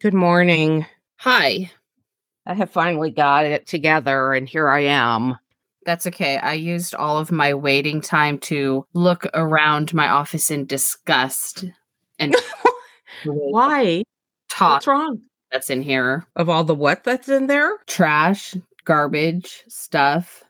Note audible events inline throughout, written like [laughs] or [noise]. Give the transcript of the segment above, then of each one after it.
Good morning. Hi. I have finally got it together and here I am. That's okay. I used all of my waiting time to look around my office in disgust and [laughs] Why? talk What's wrong? that's in here. Of all the what that's in there? Trash, garbage, stuff,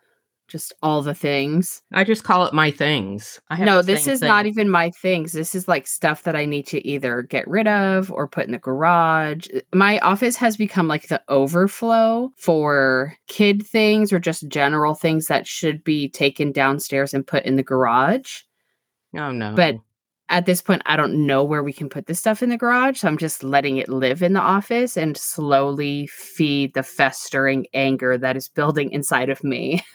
just all the things. I just call it my things. I have No, this is not even my things. This is like stuff that I need to either get rid of or put in the garage. Uh, my office has become like the overflow for kid things or just general things that should be taken downstairs and put in the garage. Oh no. But at this point, I don't know where we can put this stuff in the garage. So I'm just letting it live in the office and slowly feed the festering anger that is building inside of me. [laughs] [laughs]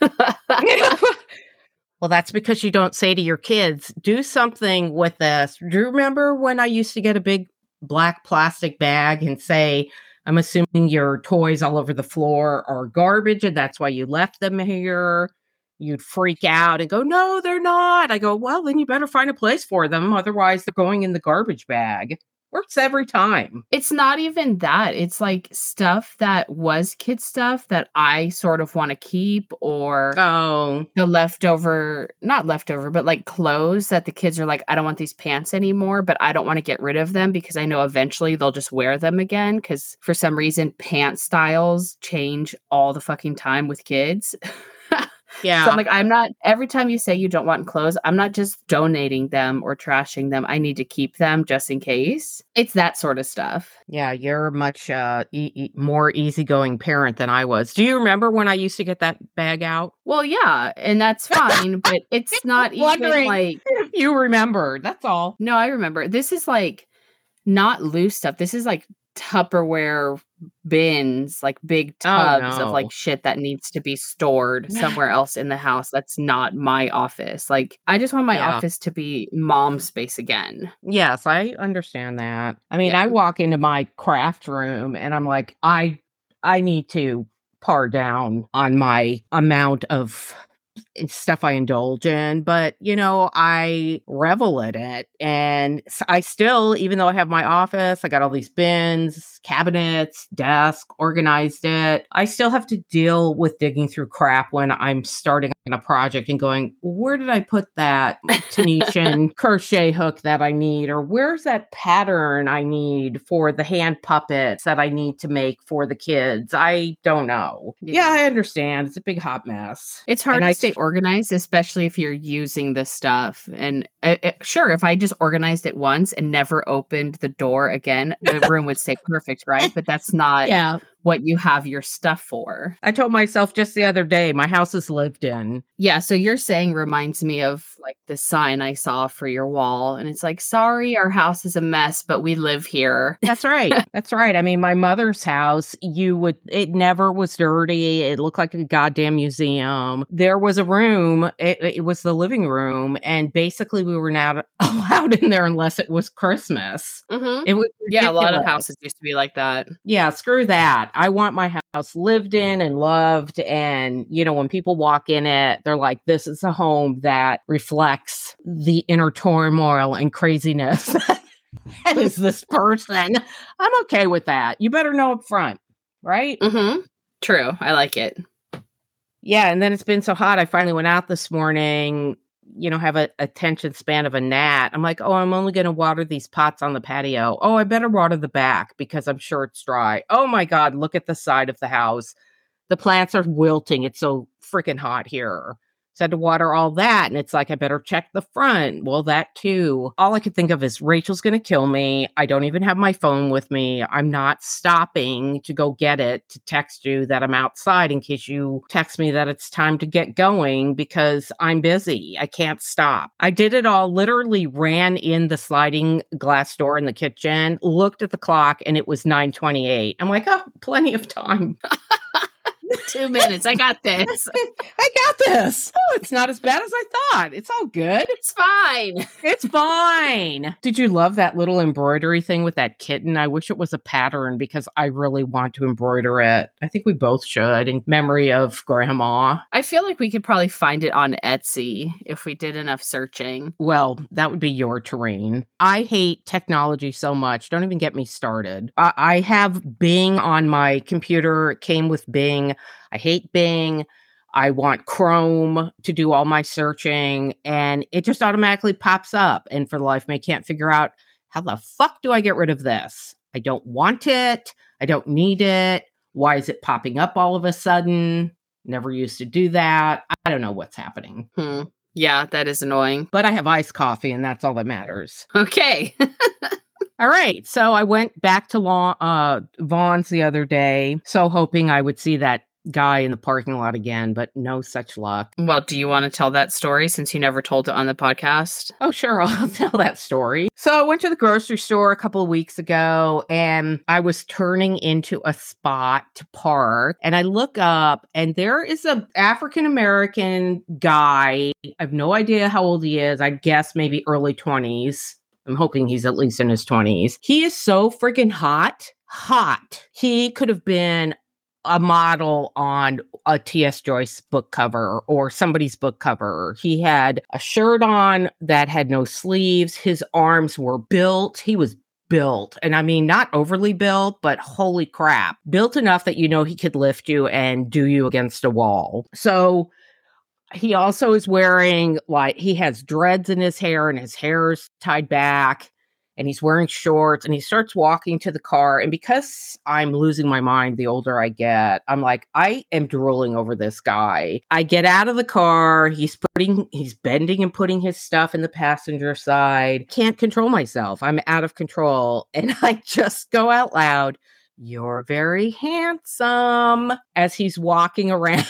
well, that's because you don't say to your kids, do something with this. Do you remember when I used to get a big black plastic bag and say, I'm assuming your toys all over the floor are garbage and that's why you left them here? You'd freak out and go, No, they're not. I go, Well, then you better find a place for them. Otherwise, they're going in the garbage bag. Works every time. it's not even that. It's like stuff that was kid stuff that I sort of want to keep or Oh, the leftover, not leftover, but like clothes that the kids are like, I don't want these pants anymore, but I don't want to get rid of them because I know eventually they'll just wear them again. Cause for some reason, pant styles change all the fucking time with kids. [laughs] yeah. So I'm like, I'm not, every time you say you don't want clothes, I'm not just donating them or trashing them. I need to keep them just in case. It's that sort of stuff. Yeah, you're a much uh, e- e- more easygoing parent than I was. Do you remember when I used to get that bag out? Well, yeah, and that's [laughs] fine, but it's not even like, If [laughs] you remember, that's all. no, I remember. This is like not loose stuff. This is like Tupperware bins, like big oh, tubs of no. like shit that needs to be stored [laughs] somewhere else in the house. That's not my office. Like, I just want my Yeah. office to be mom space again. Yes, I understand that. I mean, Yeah. I walk into my craft room and I'm like, I I need to pare down on my amount of Eh, stuff I indulge in, but you know, I revel in it. And I still, even though I have my office, I got all these bins, cabinets, desk, organized it. I still have to deal with digging through crap when I'm starting on a project and going, where did I put that [laughs] Tunisian crochet hook that I need? Or where's that pattern I need for the hand puppets that I need to make for the kids? I don't know. Yeah. Yeah, I understand. It's a big hot mess. It's hard And to I stay s- organized, especially if you're using this stuff. And uh, uh, sure, if I just organized it once and never opened the door again, the [laughs] room would stay perfect, right? But that's not Yeah. What you have your stuff for. I told myself just the other day, my house is lived in. Yeah. So you're saying reminds me of like the sign I saw for your wall. And it's like, sorry, our house is a mess, but we live here. That's right. [laughs] That's right. I mean, my mother's house, you would, it never was dirty. It looked like a goddamn museum. There was a room, it, it was the living room, and basically we were not [laughs] allowed in there unless it was Christmas. Mm-hmm. It was Yeah. A lot of houses used to be like that. Yeah, screw that. I want my house lived in and loved. And, you know, when people walk in it, they're like, this is a home that reflects the inner turmoil and craziness [laughs] that is this person. I'm okay with that. You better know up front, right? Mm-hmm. True. I like it. Yeah. And then it's been so hot. I finally went out this morning, you know, have a attention span of a gnat. I'm like, oh, I'm only going to water these pots on the patio. Oh, I better water the back because I'm sure it's dry. Oh my God, look at the side of the house. The plants are wilting. It's so freaking hot here. Had to water all that. And it's like, I better check the front. Well, that too. All I could think of is Rachel's going to kill me. I don't even have my phone with me. I'm not stopping to go get it to text you that I'm outside in case you text me that it's time to get going because I'm busy. I can't stop. I did it all, literally ran in the sliding glass door in the kitchen, looked at the clock, and it was 928. I'm like, oh, plenty of time. [laughs] [laughs] Two minutes. I got [laughs] this. I got this. Oh, it's not as bad as I thought. It's all good. It's fine. It's fine. Did you love that little embroidery thing with that kitten? I wish it was a pattern because I really want to embroider it. I think we both should in memory of grandma. I feel like we could probably find it on Etsy if we did enough searching. Well, that would be your terrain. I hate technology so much. Don't even get me started. I, I have Bing on my computer. It came with Bing. I hate Bing. I want Chrome to do all my searching, and it just automatically pops up. And for the life of me, I can't figure out how the fuck do I get rid of this? I don't want it. I don't need it. Why is it popping up all of a sudden? Never used to do that. I don't know what's happening. Hmm. Yeah, that is annoying. But I have iced coffee, and that's all that matters. Okay. [laughs] All right. So I went back to Law, uh, Vons the other day, so hoping I would see that guy in the parking lot again, but no such luck. well, do you want to tell that story since you never told it on the podcast? Oh, sure. [laughs] I'll tell that story. So I went to the grocery store a couple of weeks ago and I was turning into a spot to park and I look up and there is a African American guy. I have no idea how old he is. I guess maybe early 20s. I'm hoping he's at least in his 20s. He is so freaking hot. Hot. He could have been a model on a T.S. Joyce book cover or somebody's book cover. He had a shirt on that had no sleeves. His arms were built. He was built. And I mean, not overly built, but holy crap, built enough that you know he could lift you and do you against a wall. So he also is wearing like he has dreads in his hair and his hair's tied back and he's wearing shorts and he starts walking to the car and because i'm losing my mind the older i get i'm like i am drooling over this guy. I get out of the car he's putting he's bending and putting his stuff in the passenger side can't control myself i'm out of control [laughs] and i just go out loud you're very handsome. As he's walking [laughs] around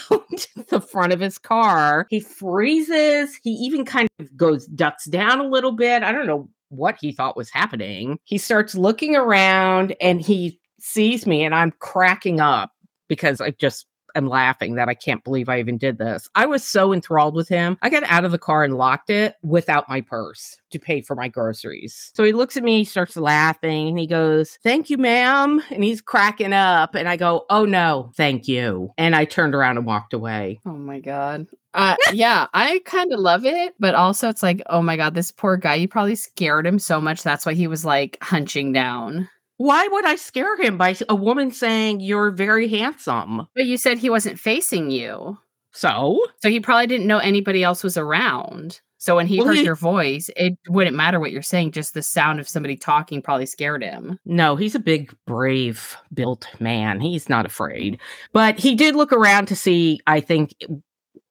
the front of his car, he freezes. He even kind of goes, ducks down a little bit. I don't know what he thought was happening. He starts looking around and he sees me, and I'm cracking up because I just am laughing that I can't believe I even did this. I was so enthralled with him. I got out of the car and locked it without my purse to pay for my groceries. So he looks at me, he starts laughing, and he goes, Thank you, ma'am. And he's cracking up. And I go, Oh no, thank you. And I turned around and walked away. Oh my God. Uh, yeah, I kind of love it, but also it's like, oh my God, this poor guy, you probably scared him so much. That's why he was like hunching down. Why would I scare him by a woman saying you're very handsome? But you said he wasn't facing you. So? So he probably didn't know anybody else was around. So when he Well, heard he- your voice, it wouldn't matter what you're saying. Just the sound of somebody talking probably scared him. No, he's a big, brave built man. He's not afraid. But he did look around to see, I think,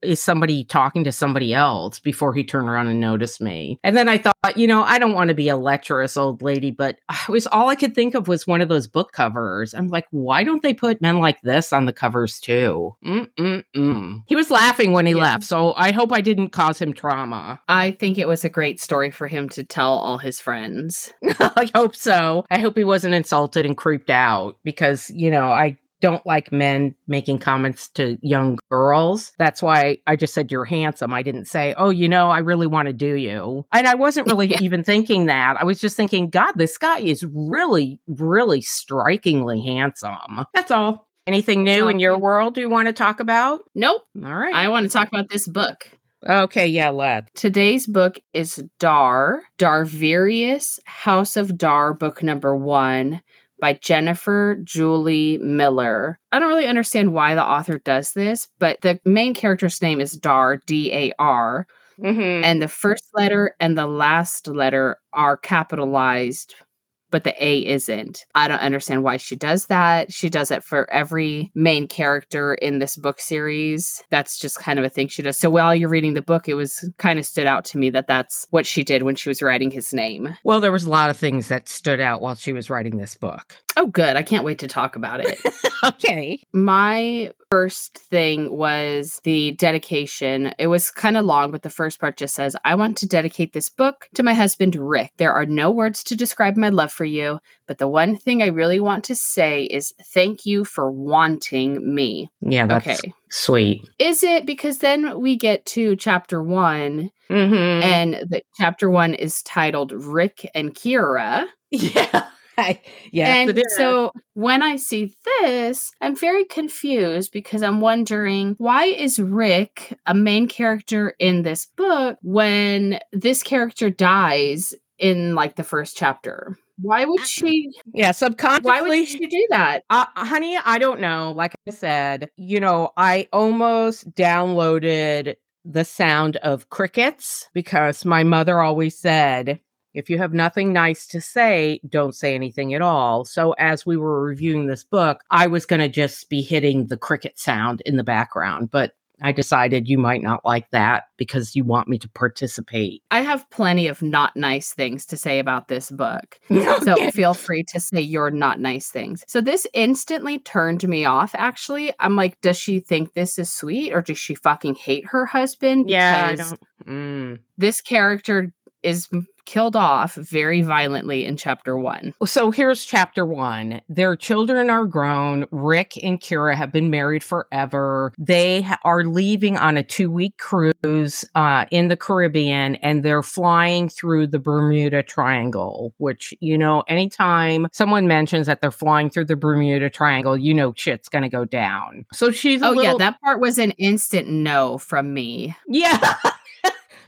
is somebody talking to somebody else before he turned around and noticed me. And then I thought, you know, I don't want to be a lecherous old lady, but [sighs] it was all I could think of was one of those book covers. I'm like, why don't they put men like this on the covers too? Mm-mm-mm. He was laughing when he Yeah. left, so I hope I didn't cause him trauma. I think it was a great story for him to tell all his friends. [laughs] I hope so. I hope he wasn't insulted and creeped out because, you know, I don't like men making comments to young girls. That's why I just said you're handsome. I didn't say, oh, you know, I really want to do you. And I wasn't really Yeah. [laughs] even thinking that. I was just thinking, God, this guy is really, really strikingly handsome. That's all. Anything new in your world you want to talk about? Nope. All right. I want to talk about this book. okay, yeah, let. Today's book is Dar, Darvarius, House of Dar, book number one by Jennifer Julie Miller. I don't really understand why the author does this, but the main character's name is Dar, D A R, Mm-hmm. and the first letter and the last letter are capitalized but the A isn't. I don't understand why she does that. She does it for every main character in this book series. That's just kind of a thing she does. So while you're reading the book, it was kind of stood out to me that that's what she did when she was writing his name. Well, there was a lot of things that stood out while she was writing this book. Oh, good. I can't wait to talk about it. [laughs] okay. My first thing was the dedication. It was kind of long, but the first part just says, I want to dedicate this book to my husband, Rick. There are no words to describe my love for you, but the one thing I really want to say is thank you for wanting me. Yeah, that's okay. sweet. Is it because then we get to chapter one, mm-hmm. and the chapter one is titled Rick and Kira? [laughs] Yeah. [laughs] yes, and so when I see this, I'm very confused because I'm wondering why is Rick a main character in this book when this character dies in like the first chapter? Why would she? Yeah, subconsciously. Why would she do that? Uh, honey, I don't know. Like I said, you know, I almost downloaded the sound of crickets because my mother always said if you have nothing nice to say, don't say anything at all. So, as we were reviewing this book, I was going to just be hitting the cricket sound in the background, but I decided you might not like that because you want me to participate. I have plenty of not nice things to say about this book. [laughs] so feel free to say your not nice things. So this instantly turned me off, actually. I'm like, does she think this is sweet or does she fucking hate her husband? Yeah, I don't. Mm. This character is killed off very violently in chapter one. So here's chapter one. Their children are grown. Rick and Kira have been married forever. They are leaving on a two week cruise uh, in the Caribbean and they're flying through the Bermuda Triangle, which, you know, anytime someone mentions that they're flying through the Bermuda Triangle, you know, shit's going to go down. So she's, oh, little- yeah, that part was an instant no from me. Yeah. [laughs]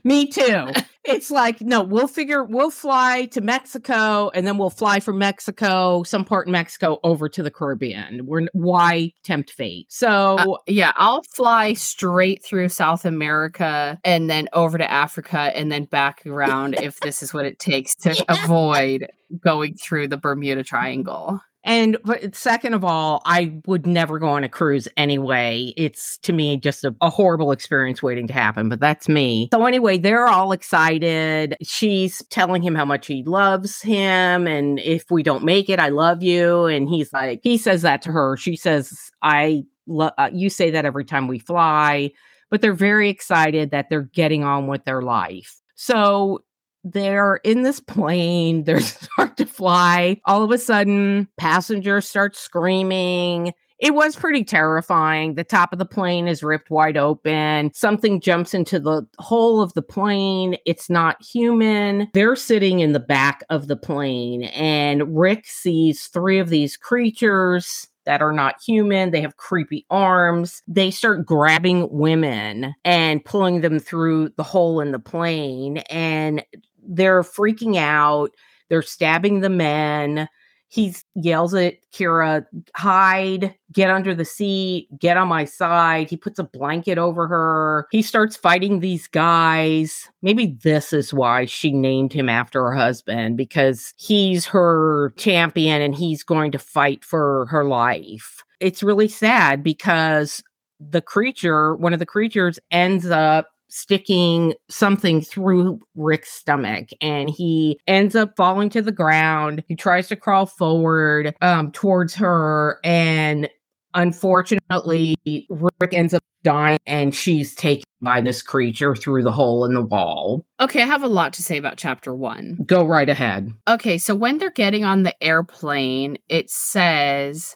Me too. it's like, no, we'll figure, we'll fly to Mexico and then we'll fly from Mexico, some part in Mexico, over to the Caribbean. We're why tempt fate? So, uh, yeah, I'll fly straight through South America and then over to Africa and then back around if this is what it takes to [laughs] avoid going through the Bermuda Triangle. And second of all, I would never go on a cruise anyway. It's to me just a, a, horrible experience waiting to happen, but that's me. So anyway, they're all excited. She's telling him how much he loves him and if we don't make it, I love you and he's like he says that to her. She says I love uh, you say that every time we fly, but they're very excited that they're getting on with their life. So they're in this plane, [laughs] They're start to fly. All of a sudden, passengers start screaming. It was pretty terrifying. The top of the plane is ripped wide open. Something jumps into the hole of the plane. It's not human. They're sitting in the back of the plane, and Rick sees three of these creatures that are not human. They have creepy arms. They start grabbing women and pulling them through the hole in the plane. And they're freaking out. They're stabbing the men. He yells at Kira, hide, get under the seat, get on my side. He puts a blanket over her. He starts fighting these guys. Maybe this is why she named him after her husband because he's her champion and he's going to fight for her life. It's really sad because the creature, one of the creatures, ends up sticking something through Rick's stomach and he ends up falling to the ground. He tries to crawl forward um, towards her and unfortunately Rick ends up dying and she's taken by this creature through the hole in the wall. Okay, I have a lot to say about chapter 1. Go right ahead. Okay, so when they're getting on the airplane, it says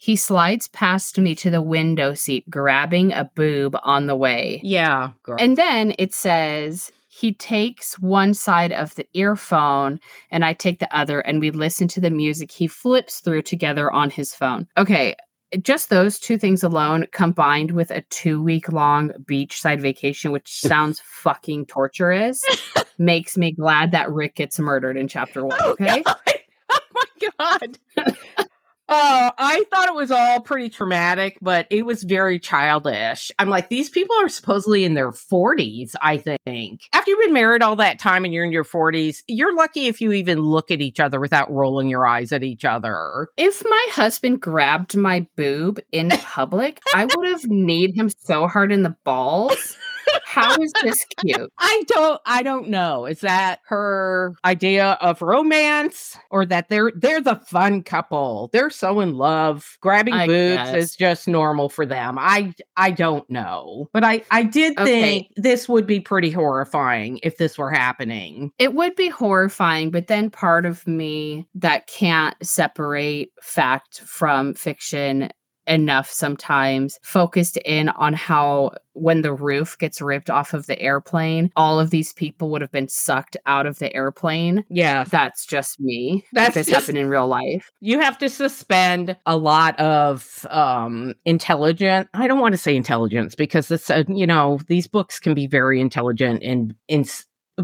he slides past me to the window seat, grabbing a boob on the way. Yeah. Girl. And then it says he takes one side of the earphone and I take the other, and we listen to the music he flips through together on his phone. Okay. Just those two things alone, combined with a two week long beachside vacation, which [laughs] sounds fucking torturous, [laughs] makes me glad that Rick gets murdered in chapter one. Oh, okay. God. [laughs] Oh my God. Oh, I thought it was all pretty traumatic, but it was very childish. I'm like, these people are supposedly in their 40s, I think. After you've been married all that time and you're in your 40s, you're lucky if you even look at each other without rolling your eyes at each other. If my husband grabbed my boob in [laughs] public, I would have kneed him so hard in the balls. How is this cute? [laughs] I don't I don't know. Is that her idea of romance or that they're they're the fun couple? They're so in love. Grabbing I boobs guess. is just normal for them. I I don't know. But I I did Okay. think this would be pretty horrifying if this were happening. It would be horrifying, but then part of me that can't separate fact from fiction enough sometimes focused in on how when the roof gets ripped off of the airplane, all of these people would have been sucked out of the airplane. Yeah. That's just me. That's if this just- happened in real life. you have to suspend a lot of um intelligent i don't want to say intelligence because it's a you know these books can be very intelligent and in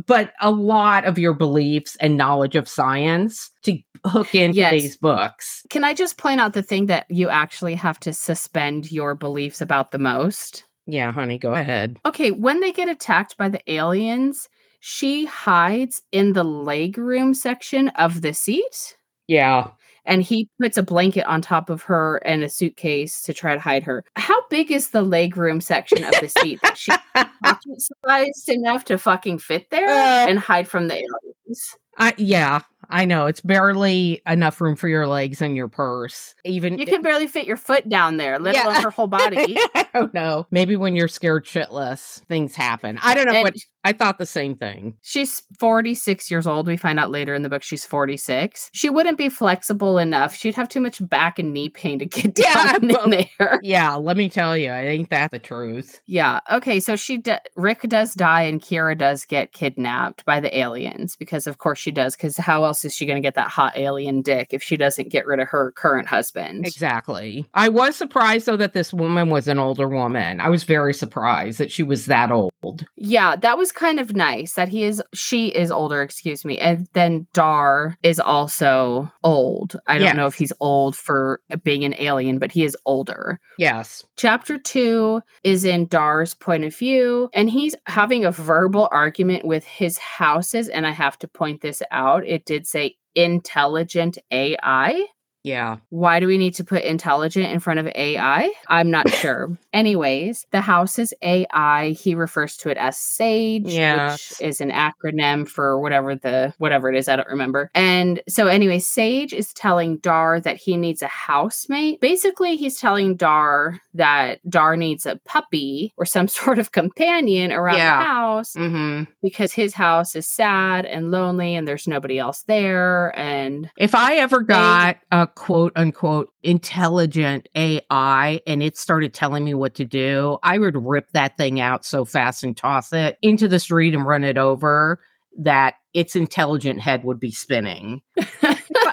but a lot of your beliefs and knowledge of science to hook into Yes. these books Can I just point out the thing that you actually have to suspend your beliefs about the most? yeah honey go ahead Okay, when they get attacked by the aliens, she hides in the legroom section of the seat yeah and he puts a blanket on top of her and a suitcase to try to hide her. How big is the legroom section of the seat that she [laughs] sized enough to fucking fit there Uh, and hide from the aliens? Yeah i know it's barely enough room for your legs and your purse even You can barely fit your foot down there, let Yeah. alone her whole body. [laughs] I don't know. Maybe when you're scared shitless, things happen. I don't know And- what I thought the same thing. She's 46 years old. We find out later in the book she's 46. She wouldn't be flexible enough. She'd have too much back and knee pain to get [laughs] Yeah, down well- in there. Yeah, let me tell you, I ain't that the truth? Yeah. Okay. So she, d- Rick does die and Kira does get kidnapped by the aliens because, of course, she does. Because how else is she going to get that hot alien dick if she doesn't get rid of her current husband? Exactly. I was surprised though that this woman was an older woman. I was very surprised that she was that old. Yeah, that was kind of nice that he is, she is older, excuse me. And then Dar is also old. I don't know if he's old for being an alien, but he is older. Yes. Chapter two is in Dar's point of view, and he's having a verbal argument with his houses. And I have to point this out it did say intelligent AI. Yeah. Why do we need to put intelligent in front of AI? I'm not [laughs] sure. Anyways, the house is AI. He refers to it as SAGE, Yes. which is an acronym for whatever the whatever it is. I don't remember. And so, anyway, Sage is telling Dar that he needs a housemate. Basically, he's telling Dar that Dar needs a puppy or some [laughs] sort of companion around Yeah. the house hmm because his house is sad and lonely and there's nobody else there. And If I ever got a quote unquote intelligent AI and it started telling me what to do, I would rip that thing out so fast and toss it into the street and run it over that its intelligent head would be spinning. [laughs]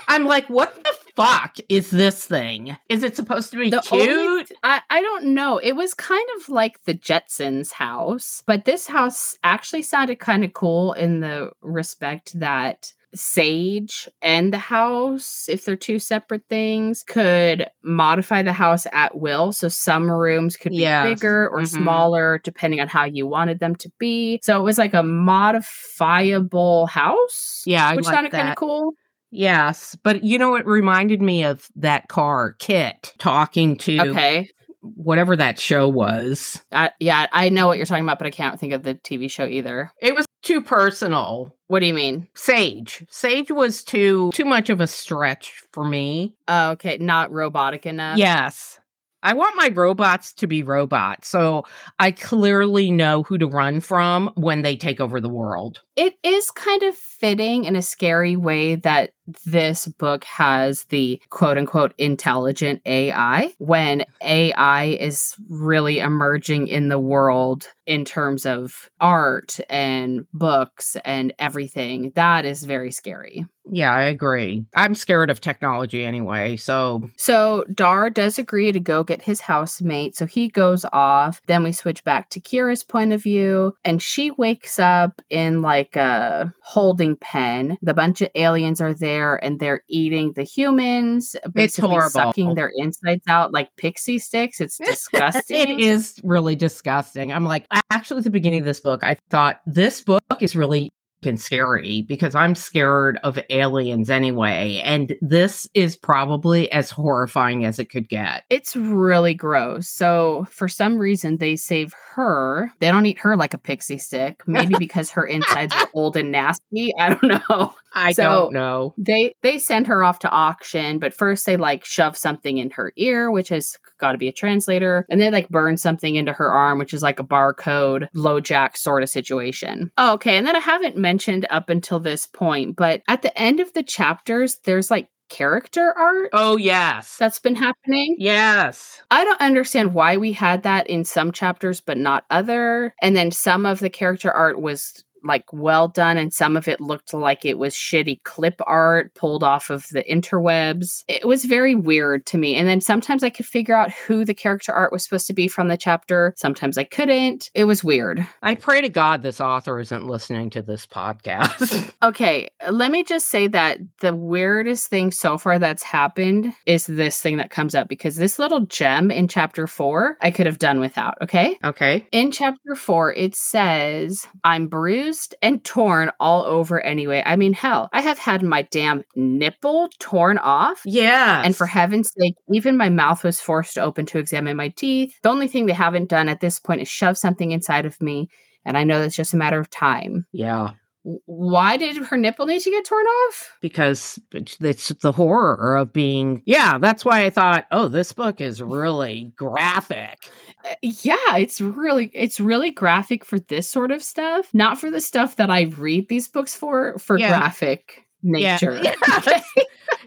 I'm like, what the fuck is this thing? Is it supposed to be The cute? only- I, I don't know. It was kind of like the Jetsons house, but this house actually sounded kind of cool in the respect that Sage and the house, if they're two separate things, could modify the house at will. So some rooms could be Yes. bigger or Mhm. smaller depending on how you wanted them to be. So it was like a modifiable house. Yeah, I which sounded kind of cool. Yes, but you know, it reminded me of that car, KITT, talking to Okay. Whatever that show was. I, yeah, I know what you're talking about, but I can't think of the TV show either. It was too personal. What do you mean? Sage. Sage was too too much of a stretch for me. Oh, okay, not robotic enough. yes. I want my robots to be robots. So I clearly know who to run from when they take over the world. It is kind of fitting in a scary way that this book has the quote unquote intelligent AI when AI is really emerging in the world in terms of art and books and everything. That is very scary. Yeah, I agree. I'm scared of technology anyway. So So Dar does agree to go get his housemate. So he goes off. Then we switch back to Kira's point of view, and she wakes up in like a holding pen. The bunch of aliens are there and they're eating the humans, basically horrible. sucking their insides out like pixie sticks. It's [laughs] disgusting. it is really disgusting. I'm like, actually, at the beginning of this book, I thought this book is really fucking scary because I'm scared of aliens anyway. And this is probably as horrifying as it could get. It's really gross. So, for some reason, they save her. They don't eat her like a pixie stick. Maybe [laughs] because her insides are old and nasty. I don't know. I So- don't know. They they send her off to auction, but first they like shove something in her ear, which has got to be a translator, and they like burn something into her arm, which is like a barcode LoJack sort of situation. Oh, okay, and then I haven't mentioned up until this point, but at the end of the chapters, there's like character art Oh, yes. that's been happening. Yes. I don't understand why we had that in some chapters, but not other. And then some of the character art was like well done, and some of it looked like it was shitty clip art pulled off of the interwebs. It was very weird to me. And then sometimes I could figure out who the character art was supposed to be from the chapter. Sometimes I couldn't. It was weird. I pray to God this author isn't listening to this podcast. [laughs] Okay, let me just say that the weirdest thing so far that's happened is this thing that comes up because this little gem in chapter four, I could have done without. Okay. okay. In chapter four, it says, I'm bruised and torn all over anyway. I mean, hell, I have had my damn nipple torn off. Yeah. And for heaven's sake, even my mouth was forced open to examine my teeth. The only thing they haven't done at this point is shove something inside of me. And I know that's just a matter of time. yeah. Why did her nipple need to get torn off? because it's the horror of being yeah that's why i thought oh this book is really graphic Uh, yeah, it's really it's really graphic for this sort of stuff, not for the stuff that I read these books for for Yeah. graphic nature. [laughs] Yeah. [laughs]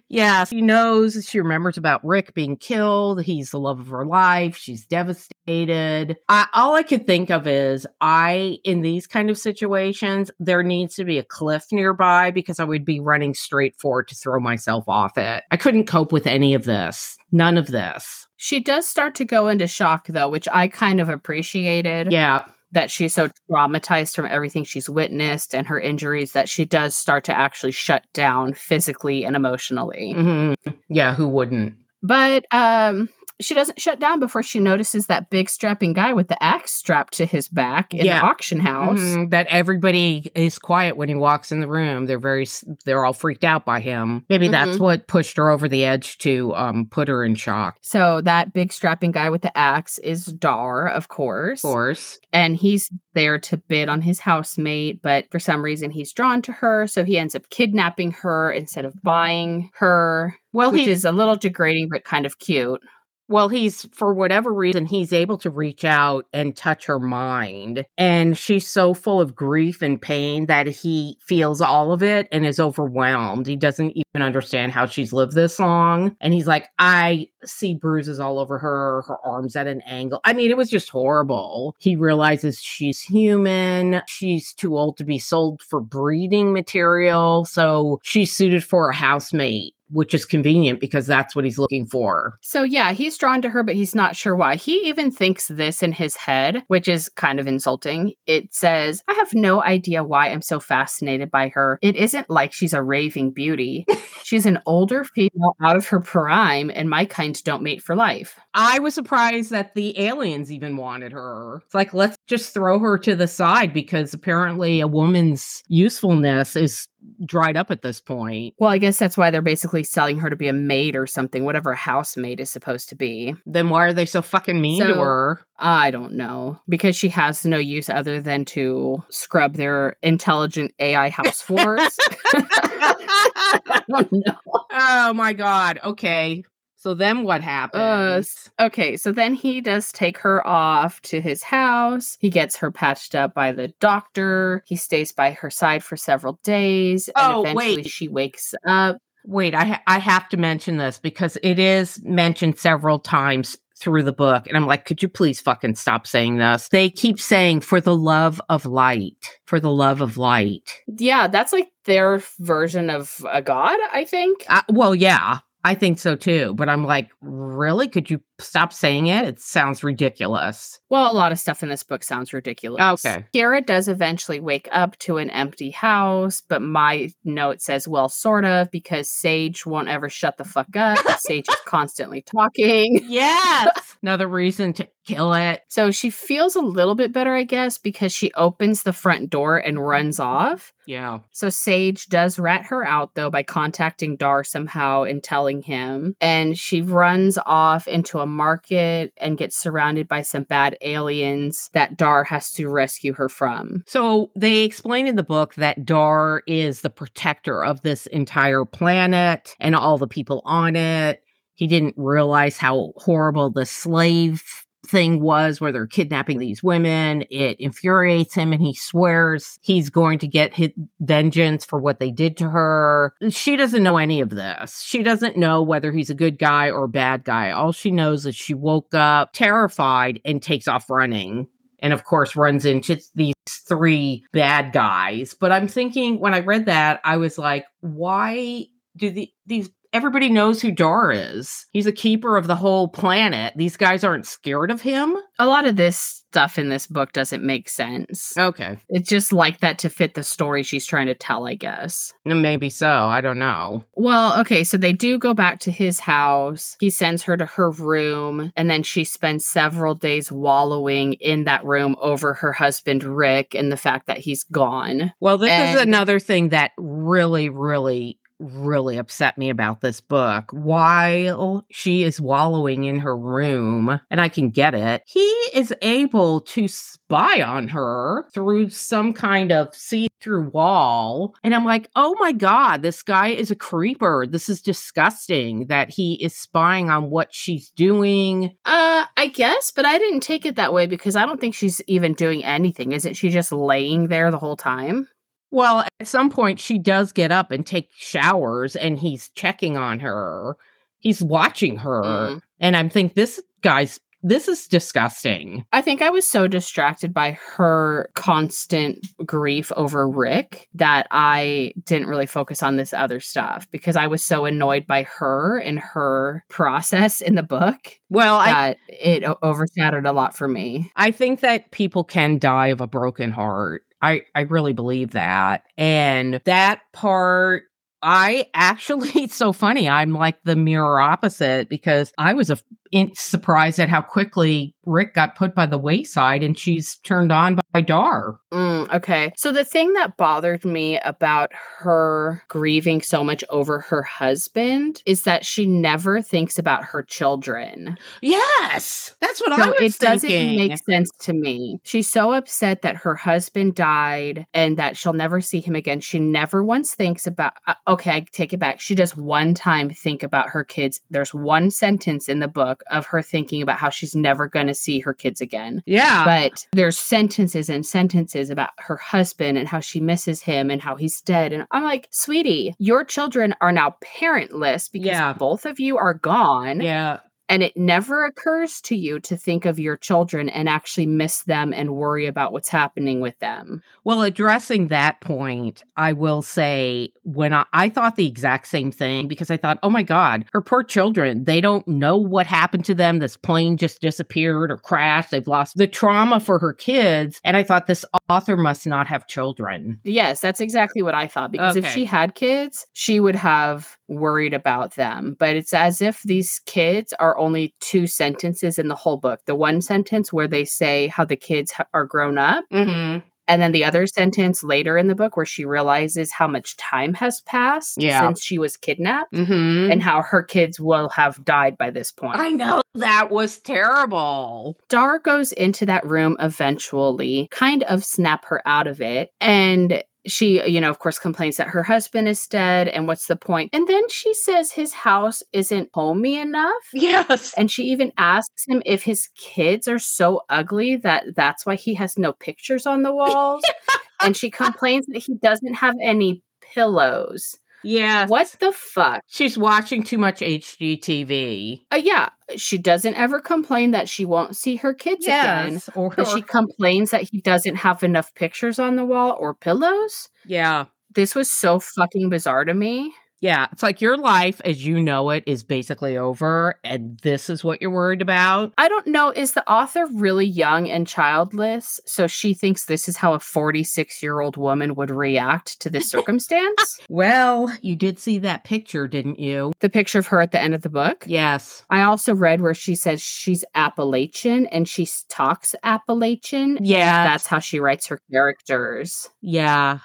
yeah she knows she remembers about rick being killed he's the love of her life she's devastated. I, all i could think of is i in these kind of situations there needs to be a cliff nearby because i would be running straight forward to throw myself off it. I couldn't cope with any of this none of this. She does start to go into shock though, which I kind of appreciated. yeah That she's so traumatized from everything she's witnessed and her injuries that she does start to actually shut down physically and emotionally. Mhm. yeah who wouldn't But um she doesn't shut down before she notices that big strapping guy with the axe strapped to his back in Yeah. the auction house. Mhm, that everybody is quiet when he walks in the room. They're very, they're all freaked out by him. Maybe that's Mhm. what pushed her over the edge to um put her in shock. So that big strapping guy with the axe is Dar, of course. Of course, And he's there to bid on his housemate, but for some reason he's drawn to her, so he ends up kidnapping her instead of buying her, well, which he is a little degrading but kind of cute. Well, he's for whatever reason he's able to reach out and touch her mind, and she's so full of grief and pain that he feels all of it and is overwhelmed. He doesn't even understand how she's lived this long, and he's like, I see bruises all over her, her arms at an angle. I mean, it was just horrible. He realizes she's human. She's too old to be sold for breeding material. So she's suited for a housemate, which is convenient because that's what he's looking for. So yeah, he's drawn to her, but he's not sure why. He even thinks this in his head, which is kind of insulting. It says, I have no idea why I'm so fascinated by her. It isn't like she's a raving beauty. [laughs] she's an older female out of her prime, and my kind don't mate for life. I was surprised that the aliens even wanted her. It's like, let's just throw her to the side because apparently a woman's usefulness is dried up at this point. Well, I guess that's why they're basically selling her to be a maid or something, whatever a housemaid is supposed to be. Then why are they so fucking mean to her? I don't know. Because she has no use other than to scrub their intelligent AI house floors. [laughs] [laughs] I don't know. oh my god. Okay. So then what happens? Okay, so then he does take her off to his house. He gets her patched up by the doctor. He stays by her side for several days. Oh, and eventually wait. she wakes up. Wait, I ha- I have to mention this because it is mentioned several times through the book and I'm like, could you please fucking stop saying this? They keep saying for the love of light, for the love of light. Yeah, that's like their version of a god, I think. Uh, well, yeah. I think so too. But I'm like, really? Could you stop saying it? It sounds ridiculous. Well, a lot of stuff in this book sounds ridiculous. Okay. Kira does eventually wake up to an empty house, but my note says, well, sort of, because Sage won't ever shut the fuck up. [laughs] Sage is constantly talking. Yes. [laughs] Another reason to kill it. So she feels a little bit better, I guess, because she opens the front door and runs off. Yeah. So Sage does rat her out though by contacting Dar somehow and telling him. And she runs off into a market and gets surrounded by some bad aliens that Dar has to rescue her from. So they explain in the book that Dar is the protector of this entire planet and all the people on it. He didn't realize how horrible the slave thing was where they're kidnapping these women. It infuriates him and he swears he's going to get his vengeance for what they did to her. She doesn't know any of this. She doesn't know whether he's a good guy or a bad guy. All she knows is she woke up terrified and takes off running. And of course, runs into these three bad guys. But I'm thinking when I read that, I was like, why do the, these everybody knows who Dar is. He's a keeper of the whole planet. These guys aren't scared of him. A lot of this stuff in this book doesn't make sense. Okay. It's just like that to fit the story she's trying to tell, I guess. Mm, maybe so. I don't know. Well, okay, so they do go back to his house. He sends her to her room, and then she spends several days wallowing in that room over her husband, Rick, and the fact that he's gone. Well, this is another thing that really, really, really upset me about this book. While she is wallowing in her room, and I can get it, he is able to spy on her through some kind of see through wall. And I'm like, oh my God, this guy is a creeper. This is disgusting that he is spying on what she's doing. Uh, I guess, but I didn't take it that way because I don't think she's even doing anything. Isn't she just laying there the whole time? Well, at some point, she does get up and take showers, and he's checking on her. He's watching her, Mm. and I'm think this guy's this is disgusting. I think I was so distracted by her constant grief over Rick that I didn't really focus on this other stuff because I was so annoyed by her and her process in the book Well, I that it overshadowed a lot for me. I think that people can die of a broken heart. I I really believe that, and that part. I actually, [laughs] it's so funny. I'm like the mirror opposite because I was a, in, surprised at how quickly Rick got put by the wayside and she's turned on by Dar. Mm, okay. So the thing that bothered me about her grieving so much over her husband is that she never thinks about her children. Yes, that's what I So was it doesn't make sense to me. She's so upset that her husband died and that she'll never see him again. She never once thinks about, uh, okay, I take it back. She does one time think about her kids. There's one sentence in the book of her thinking about how she's never going to see her kids again. yeah, But there's sentences and sentences about her husband and how she misses him and how he's dead. And I'm like, sweetie, your children are now parentless because Yeah. both of you are gone yeah, and it never occurs to you to think of your children and actually miss them and worry about what's happening with them. Well, addressing that point, I will say when I, I thought the exact same thing because I thought, oh my God, her poor children, they don't know what happened to them. This plane just disappeared or crashed. They've lost the trauma for her kids. And I thought this author must not have children. Yes, that's exactly what I thought because if she had kids, she would have worried about them. But it's as if these kids are only two sentences in the whole book. The one sentence where they say how the kids ha- are grown up, Mm-hmm. and then the other sentence later in the book where she realizes how much time has passed Yeah. since she was kidnapped. Mm-hmm. And how her kids will have died by this point. I know that was terrible. Dar goes into that room eventually, kind of snap her out of it. And she, you know, of course, complains that her husband is dead and what's the point? And then she says his house isn't homey enough. Yes. And she even asks him if his kids are so ugly that that's why he has no pictures on the walls. [laughs] and she complains that he doesn't have any pillows. Yeah. What the fuck? She's watching too much HGTV. Uh, yeah, she doesn't ever complain that she won't see her kids again. Or, But she complains that he doesn't have enough pictures on the wall or pillows. yeah. This was so fucking bizarre to me. Yeah, it's like your life as you know it is basically over, and this is what you're worried about. I don't know. Is the author really young and childless? So she thinks this is how a 46 year old woman would react to this circumstance? [laughs] Well, you did see that picture, didn't you? the picture of her at the end of the book. Yes. I also read where she says she's Appalachian and she talks Appalachian. Yeah. That's how she writes her characters. Yeah.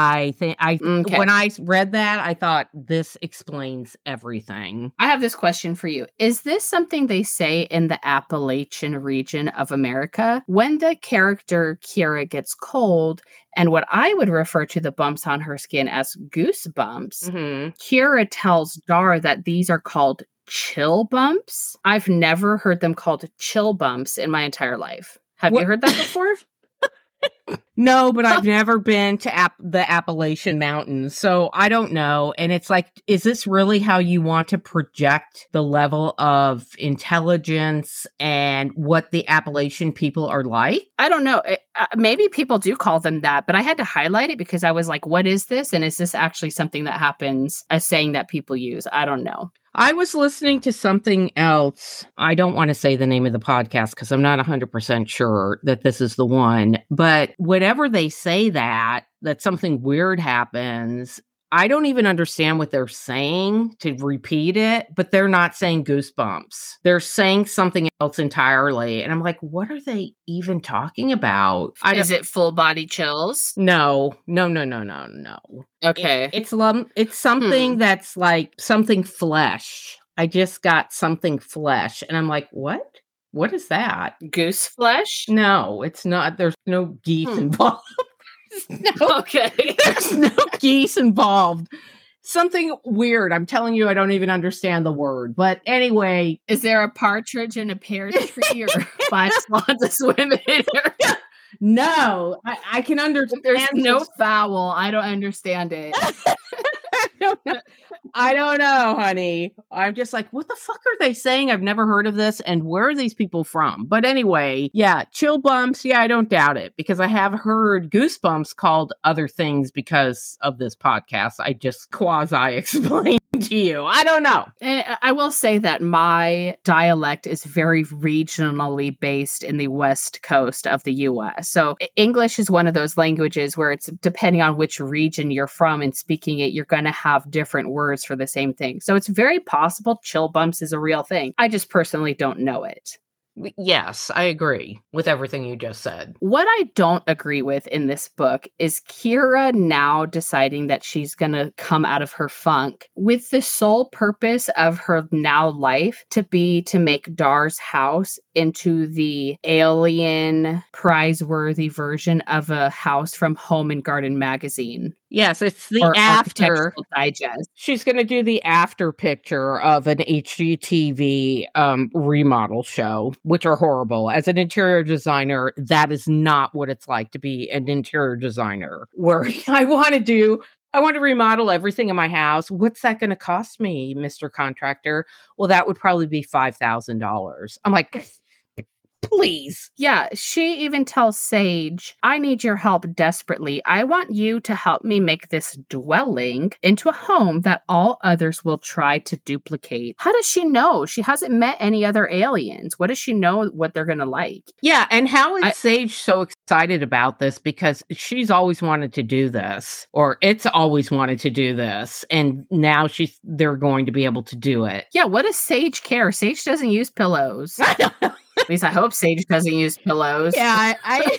I think I Okay. when I read that, I thought this explains everything. I have this question for you. Is this something they say in the Appalachian region of America? When the character Kira gets cold, and what I would refer to the bumps on her skin as goosebumps, Mhm. Kira tells Dar that these are called chill bumps. I've never heard them called chill bumps in my entire life. Have What- you heard that before? [laughs] No, but I've [laughs] never been to App- the Appalachian Mountains, so I don't know. And it's like, is this really how you want to project the level of intelligence and what the Appalachian people are like? I don't know. It- uh, maybe people do call them that, but I had to highlight it because I was like, what is this? And is this actually something that happens, a saying that people use? I don't know. I was listening to something else. I don't want to say the name of the podcast because I'm not 100% sure that this is the one. But whenever they say that, that something weird happens, I don't even understand what they're saying to repeat it, but they're not saying goosebumps. They're saying something else entirely. And I'm like, what are they even talking about? I is it full body chills? no, no, no, no, no, no. Okay. It- it's lum- it's something that's like something flesh. I just got something flesh and I'm like, "What? What is that?" Goose flesh? No, it's not. There's no geese Hmm. involved. [laughs] no, Okay. [laughs] there's no geese involved. Something weird. I'm telling you, I don't even understand the word. But anyway, Is there a partridge in a pear tree or [laughs] five swans swimming? no, I, I can understand. There's no fowl. I don't understand it. I don't know. Honey. I'm just like, what the fuck are they saying? I've never heard of this. And where are these people from? But anyway, yeah, chill bumps. Yeah, I don't doubt it because I have heard goosebumps called other things because of this podcast. I just quasi explained to you. I don't know. I- will say that my dialect is very regionally based in the west coast of the US. So English is one of those languages where it's depending on which region you're from and speaking it, you're going to have different words for the same thing. So it's very possible chill bumps is a real thing. I just personally don't know it. Yes, I agree with everything you just said. What I don't agree with in this book is Kira now deciding that she's going to come out of her funk with the sole purpose of her now life to be to make Dar's house into the alien prize-worthy version of a house from Home and Garden magazine Yes, it's the after. Digest. She's going to do the after picture of an HGTV um, remodel show, which are horrible. As an interior designer, that is not what it's like to be an interior designer. Where [laughs] I want to do, I want to remodel everything in my house. What's that going to cost me, Mr. Contractor? Well, that would probably be $5,000. I'm like, please. Yeah, she even tells Sage, I need your help desperately. I want you to help me make this dwelling into a home that all others will try to duplicate. How does she know? She hasn't met any other aliens. What does she know what they're going to like? Yeah, and how is I- Sage so excited about this? Because she's always wanted to do this, or it's always wanted to do this, and now she's they're going to be able to do it. Yeah, what does Sage care? Sage doesn't use pillows. [laughs] At least I hope Sage doesn't use pillows. yeah, I,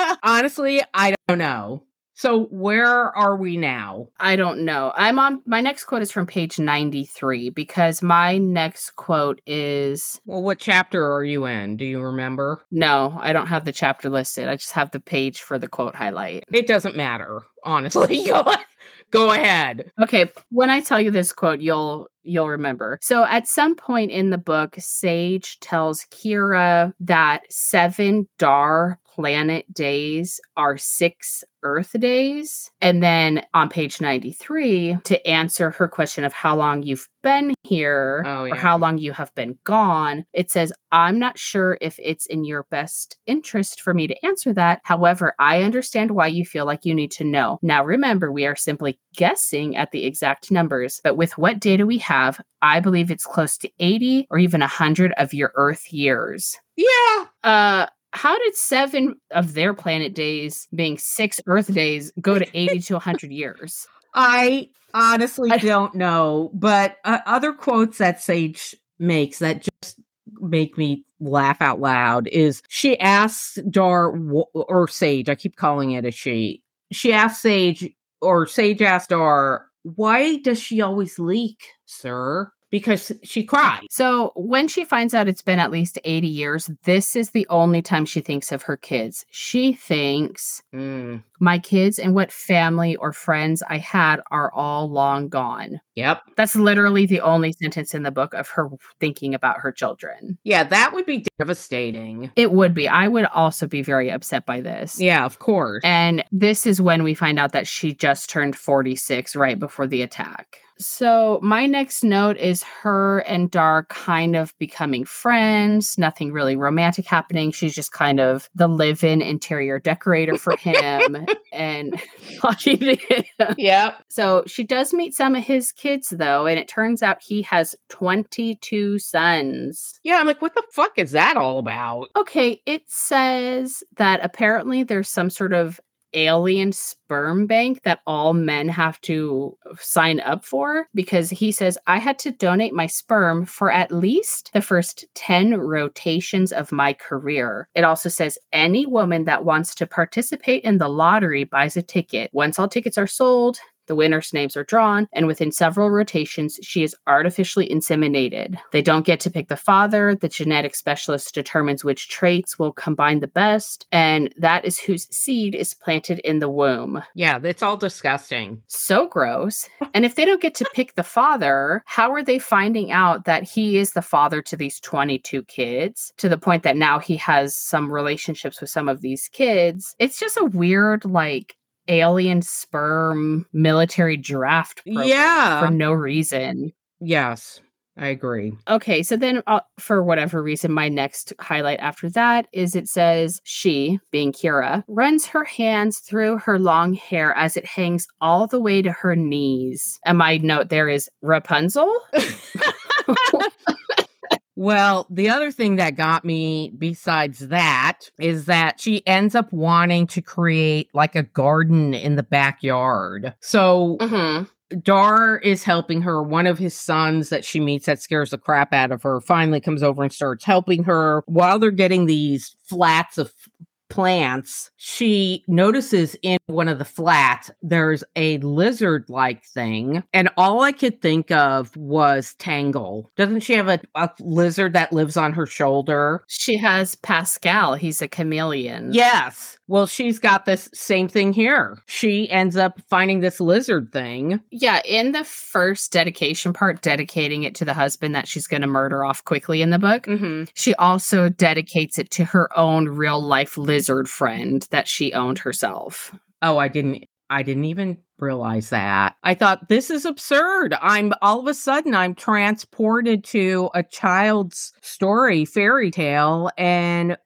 I [laughs] honestly I don't know. So where are we now? I don't know. I'm on my next quote is from page 93 because my next quote is Well, what chapter are you in? Do you remember? no, I don't have the chapter listed. I just have the page for the quote highlight. It doesn't matter, honestly. Go, [laughs] go ahead. Okay, when I tell you this quote, you'll you'll remember. So at some point in the book, Sage tells Kira that seven Dar planet days are six Earth days. And then on page 93, to answer her question of how long you've been here Oh, or how long you have been gone, it says, I'm not sure if it's in your best interest for me to answer that. However, I understand why you feel like you need to know. Now, remember, we are simply guessing at the exact numbers, but with what data we have, I believe it's close to 80 or even 100 of your Earth years. Yeah. Uh, how did seven of their planet days, being six Earth days, go to 80 to 100 years? I honestly I- don't know, but uh, other quotes that Sage makes that just make me laugh out loud is she asks Dar or Sage, I keep calling it a she. She asks Sage or Sage asked Dar, why does she always leak, sir? Because she cried. So when she finds out it's been at least 80 years, this is the only time she thinks of her kids. She thinks Mm, my kids and what family or friends I had are all long gone. yep. That's literally the only sentence in the book of her thinking about her children. Yeah, that would be devastating. It would be. I would also be very upset by this. Yeah, of course. And this is when we find out that she just turned 46 right before the attack. So, my next note is her and Dar kind of becoming friends, nothing really romantic happening. She's just kind of the live in interior decorator for him [laughs] and [laughs] talking to him. Yep. So, she does meet some of his kids, though, and it turns out he has 22 sons. Yeah, I'm like, what the fuck is that all about? Okay, it says that apparently there's some sort of alien sperm bank that all men have to sign up for because he says I had to donate my sperm for at least the first 10 rotations of my career. It also says any woman that wants to participate in the lottery buys a ticket. Once all tickets are sold, the winner's names are drawn, and within several rotations, she is artificially inseminated. They don't get to pick the father. The genetic specialist determines which traits will combine the best, and that is whose seed is planted in the womb. Yeah, it's all disgusting. So gross. And if they don't get to pick the father, how are they finding out that he is the father to these 22 kids to the point that now he has some relationships with some of these kids? It's just a weird, like, alien sperm military draft Yeah. for no reason. Yes, I agree. Okay, so then uh, for whatever reason, my next highlight after that is it says she, being Kira, runs her hands through her long hair as it hangs all the way to her knees. And my note there is Rapunzel. [laughs] [laughs] Well, the other thing that got me besides that is that she ends up wanting to create like a garden in the backyard. So Mhm. Dar is helping her. One of his sons that she meets that scares the crap out of her finally comes over and starts helping her while they're getting these flats of plants. She notices in one of the flats there's a lizard like thing. And all I could think of was Tangle. Doesn't she have a, a lizard that lives on her shoulder? She has Pascal. He's a chameleon. Yes. Well, she's got this same thing here. She ends up finding this lizard thing. Yeah, in the first dedication part, dedicating it to the husband that she's going to murder off quickly in the book, Mm-hmm. she also dedicates it to her own real life lizard friend that she owned herself. Oh, I didn't I didn't even realize that. I thought this is absurd. I'm all of a sudden I'm transported to a child's story, fairy tale and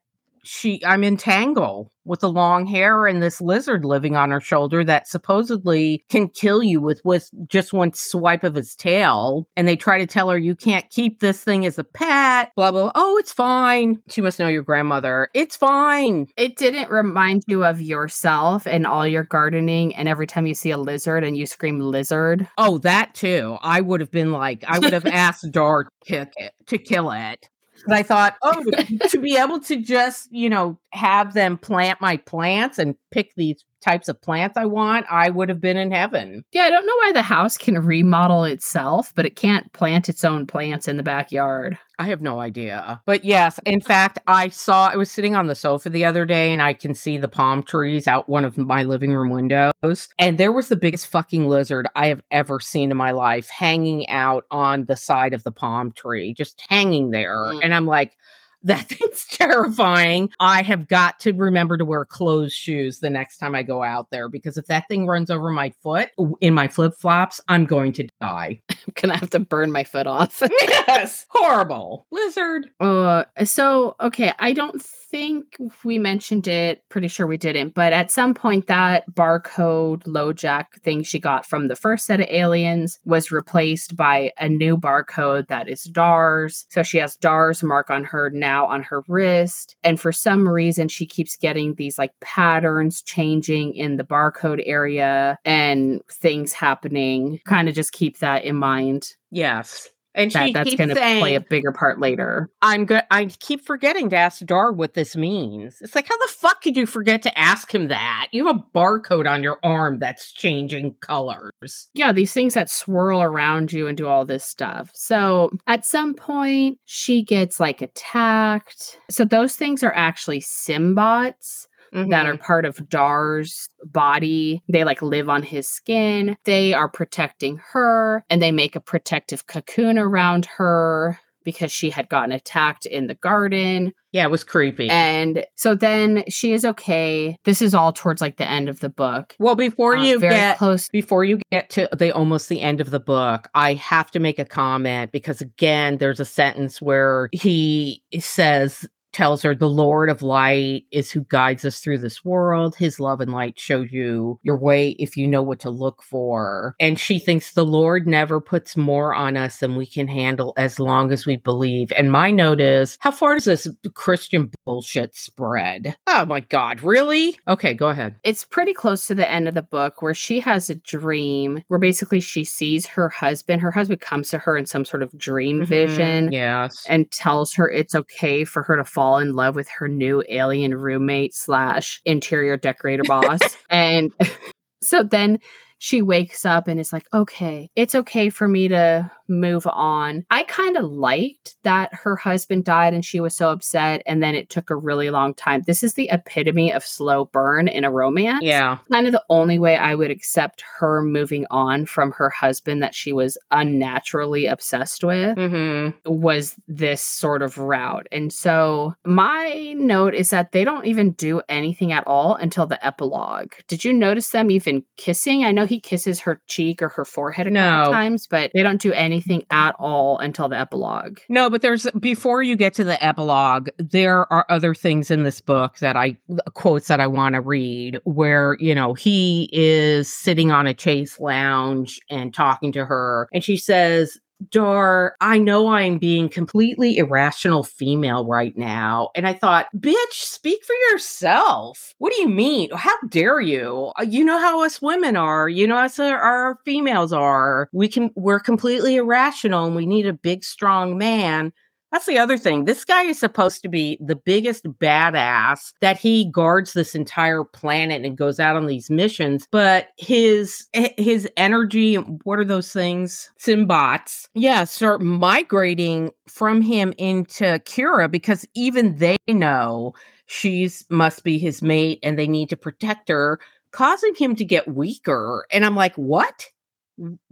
she I'm in Tangle with the long hair and this lizard living on her shoulder that supposedly can kill you with with just one swipe of its tail and they try to tell her you can't keep this thing as a pet blah blah oh it's fine she must know your grandmother it's fine It didn't remind you of yourself and all your gardening, and every time you see a lizard and you scream lizard. Oh, that too. I would have been like, I would have [laughs] asked Dar to kick it, to kill it. But I thought, oh, to be able to just, you know, have them plant my plants and pick these types of plants I want, I would have been in heaven. Yeah, I don't know why the house can remodel itself, but it can't plant its own plants in the backyard. I have no idea. But yes, in fact, I saw I was sitting on the sofa the other day and I can see the palm trees out one of my living room windows. And there was the biggest fucking lizard I have ever seen in my life hanging out on the side of the palm tree, just hanging there. Mm. And I'm like, that [laughs] thing's terrifying. I have got to remember to wear closed shoes the next time I go out there because if that thing runs over my foot in my flip flops, I'm going to die. [laughs] I'm gonna have to burn my foot off. [laughs] yes, horrible lizard. Uh, so okay, I don't think we mentioned it. Pretty sure we didn't, but at some point that barcode LoJack thing she got from the first set of aliens was replaced by a new barcode that is Dar's. So she has Dar's mark on her now on her wrist, and for some reason she keeps getting these like patterns changing in the barcode area and things happening. Kind of just keep that in mind. Yes. And that she that's going to play a bigger part later. I'm good. I keep forgetting to ask Dar what this means. It's like, how the fuck could you forget to ask him that? You have a barcode on your arm that's changing colors. Yeah, these things that swirl around you and do all this stuff. So at some point, she gets like attacked. So those things are actually Simbots that are part of Dar's body. They like live on his skin. They are protecting her and they make a protective cocoon around her because she had gotten attacked in the garden. Yeah, it was creepy. And so then she is okay. This is all towards like the end of the book. well, before Uh, you get close. before you get to the almost the end of the book, I have to make a comment because again, there's a sentence where he says tells her the Lord of Light is who guides us through this world. His love and light show you your way if you know what to look for. And she thinks the Lord never puts more on us than we can handle as long as we believe. And my note is, how far does this Christian bullshit spread? Oh my God, really? Okay, go ahead. It's pretty close to the end of the book where she has a dream where basically she sees her husband. Her husband comes to her in some sort of dream vision. Mhm, Yes. and tells her it's okay for her to fall in love with her new alien roommate slash interior decorator boss. [laughs] and [laughs] so then she wakes up and is like, okay, it's okay for me to move on. I kind of liked that her husband died and she was so upset. And then it took a really long time. This is the epitome of slow burn in a romance yeah. kind of the only way I would accept her moving on from her husband that she was unnaturally obsessed with hmm was this sort of route. And so my note is that they don't even do anything at all until the epilogue. Did you notice them even kissing? I know he kisses her cheek or her forehead a couple times, but they don't do anything at all until the epilogue. No, but there's before you get to the epilogue, there are other things in this book that I quotes that I want to read where, you know, he is sitting on a chase lounge and talking to her and she says, Dar, I know I'm being completely irrational female right now. And I thought, bitch, speak for yourself. What do you mean? How dare you? Uh, You know how us women are. You know, us our, our females are. We can, we're completely irrational and we need a big, strong man. That's the other thing. This guy is supposed to be the biggest badass that he guards this entire planet and goes out on these missions, but his eh, his energy, what are those things? Simbots. Yeah, start migrating from him into Kira because even they know she's must be his mate and they need to protect her, causing him to get weaker. And I'm like, "What?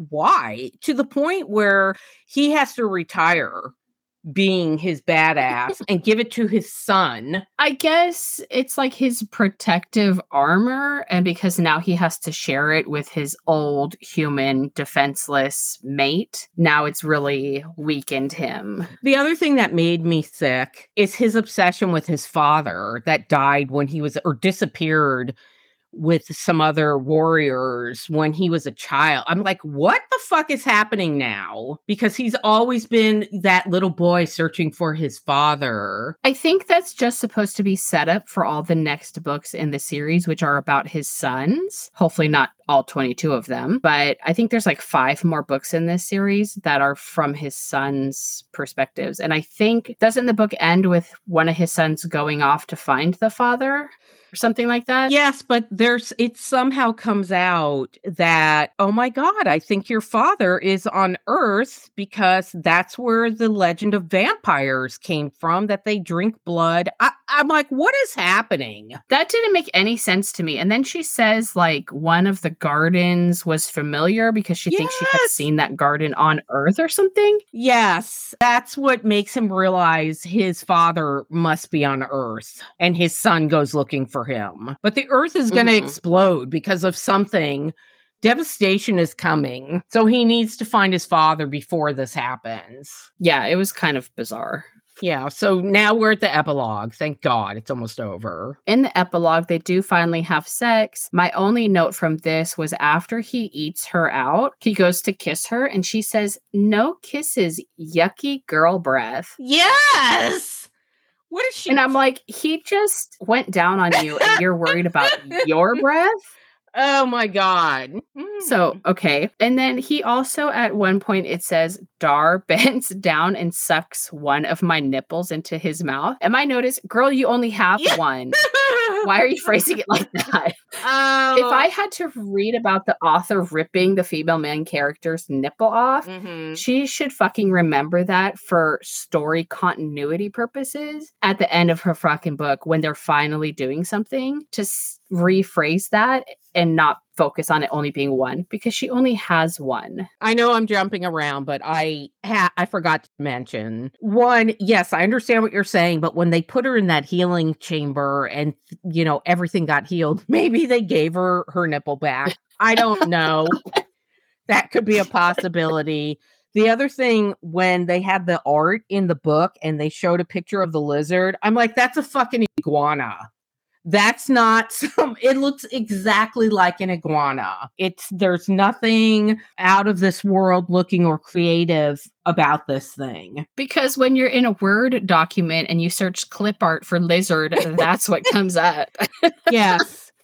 Why?" To the point where he has to retire being his badass [laughs] and give it to his son. I guess it's like his protective armor, and because now he has to share it with his old human defenseless mate, now it's really weakened him. The other thing that made me sick is his obsession with his father that died when he was or disappeared with some other warriors when he was a child. I'm like, what the fuck is happening now? Because he's always been that little boy searching for his father. I think that's just supposed to be set up for all the next books in the series, which are about his sons. Hopefully, not all 22 of them, but I think there's like five more books in this series that are from his sons' perspectives. And I think, doesn't the book end with one of his sons going off to find the father? Or something like that. Yes, but there's it somehow comes out that oh my god, I think your father is on Earth because that's where the legend of vampires came from that they drink blood. I I'm like, what is happening? That didn't make any sense to me. And then she says, like, one of the gardens was familiar because she thinks she had seen that garden on Earth or something. Yes, that's what makes him realize his father must be on Earth and his son goes looking for him. But the Earth is going to Mhm. explode because of something. Devastation is coming. So he needs to find his father before this happens. Yeah, it was kind of bizarre. Yeah, so now we're at the epilogue. Thank God it's almost over. In the epilogue, they do finally have sex. My only note from this was after he eats her out, he goes to kiss her and she says, No kisses, yucky girl breath. Yes. What is she? And I'm like, he just went down on you and you're worried about [laughs] your breath? Oh my God. So, Mm. okay. And then he also, at one point, it says, Dar [laughs] bends down and sucks one of my nipples into his mouth. And I notice, girl, you only have Yeah. one. [laughs] Why are you phrasing it like that? Oh. If I had to read about the author ripping the female main character's nipple off, Mhm. she should fucking remember that for story continuity purposes at the end of her fucking book when they're finally doing something to rephrase that and not focus on it only being one because she only has one. I know I'm jumping around, but I ha- I forgot to mention one. Yes, I understand what you're saying, but when they put her in that healing chamber and you know everything got healed, [laughs] maybe they gave her her nipple back. I don't know. [laughs] that could be a possibility. The other thing, when they had the art in the book and they showed a picture of the lizard, I'm like, that's a fucking iguana. That's not [laughs] some it looks exactly like an iguana. It's there's nothing out of this world looking or creative about this thing. Because when you're in a Word document and you search clip art for lizard, that's what [laughs] comes up. yes. [laughs]